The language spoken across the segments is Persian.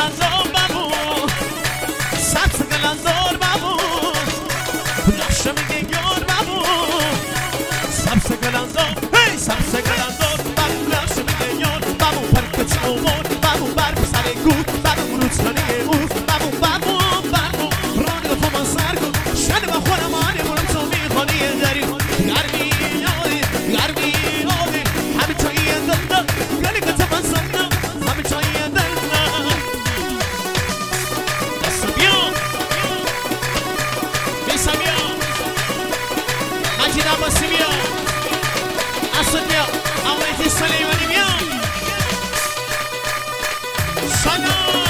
corazón. Lord.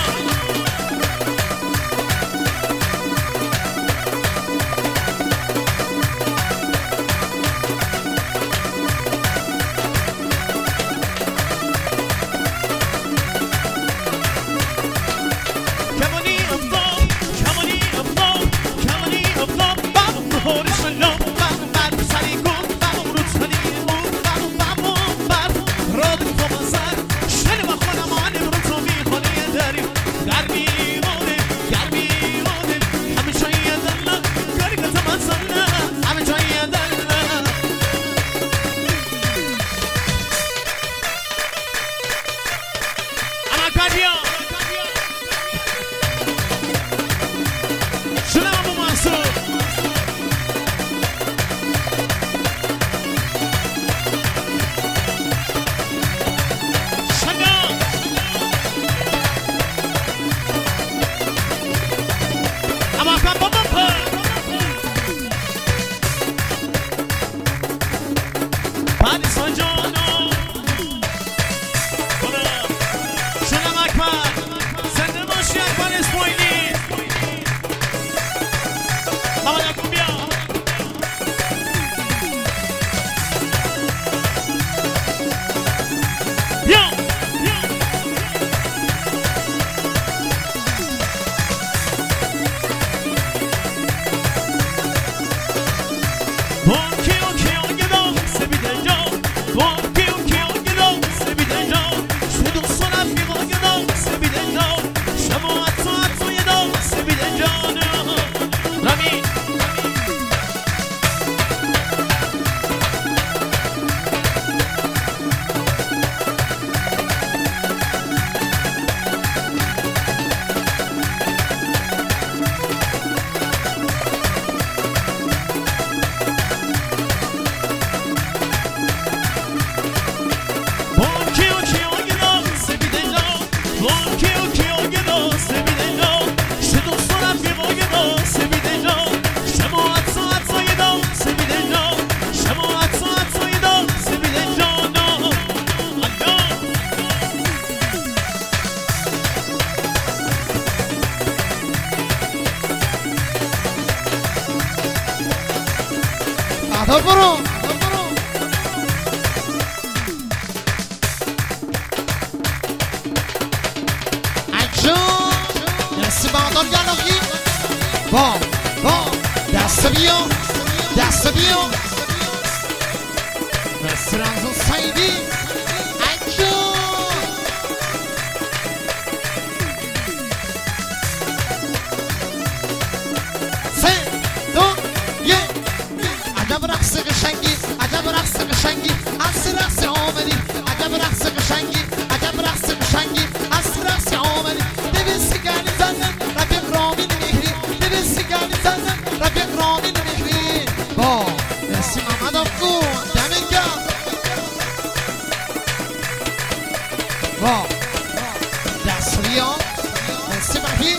Aquí,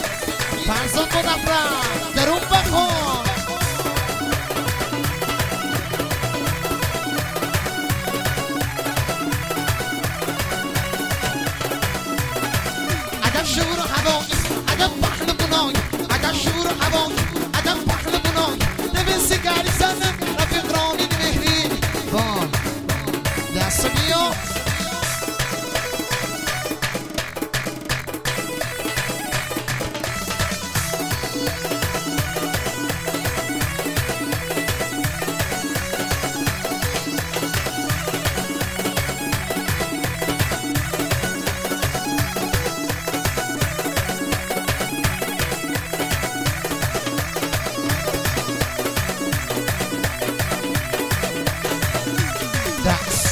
Panzón con Afra, Yarum Bajo. عجب شعور هوایی عجب بحر گنایی عجب شعور That's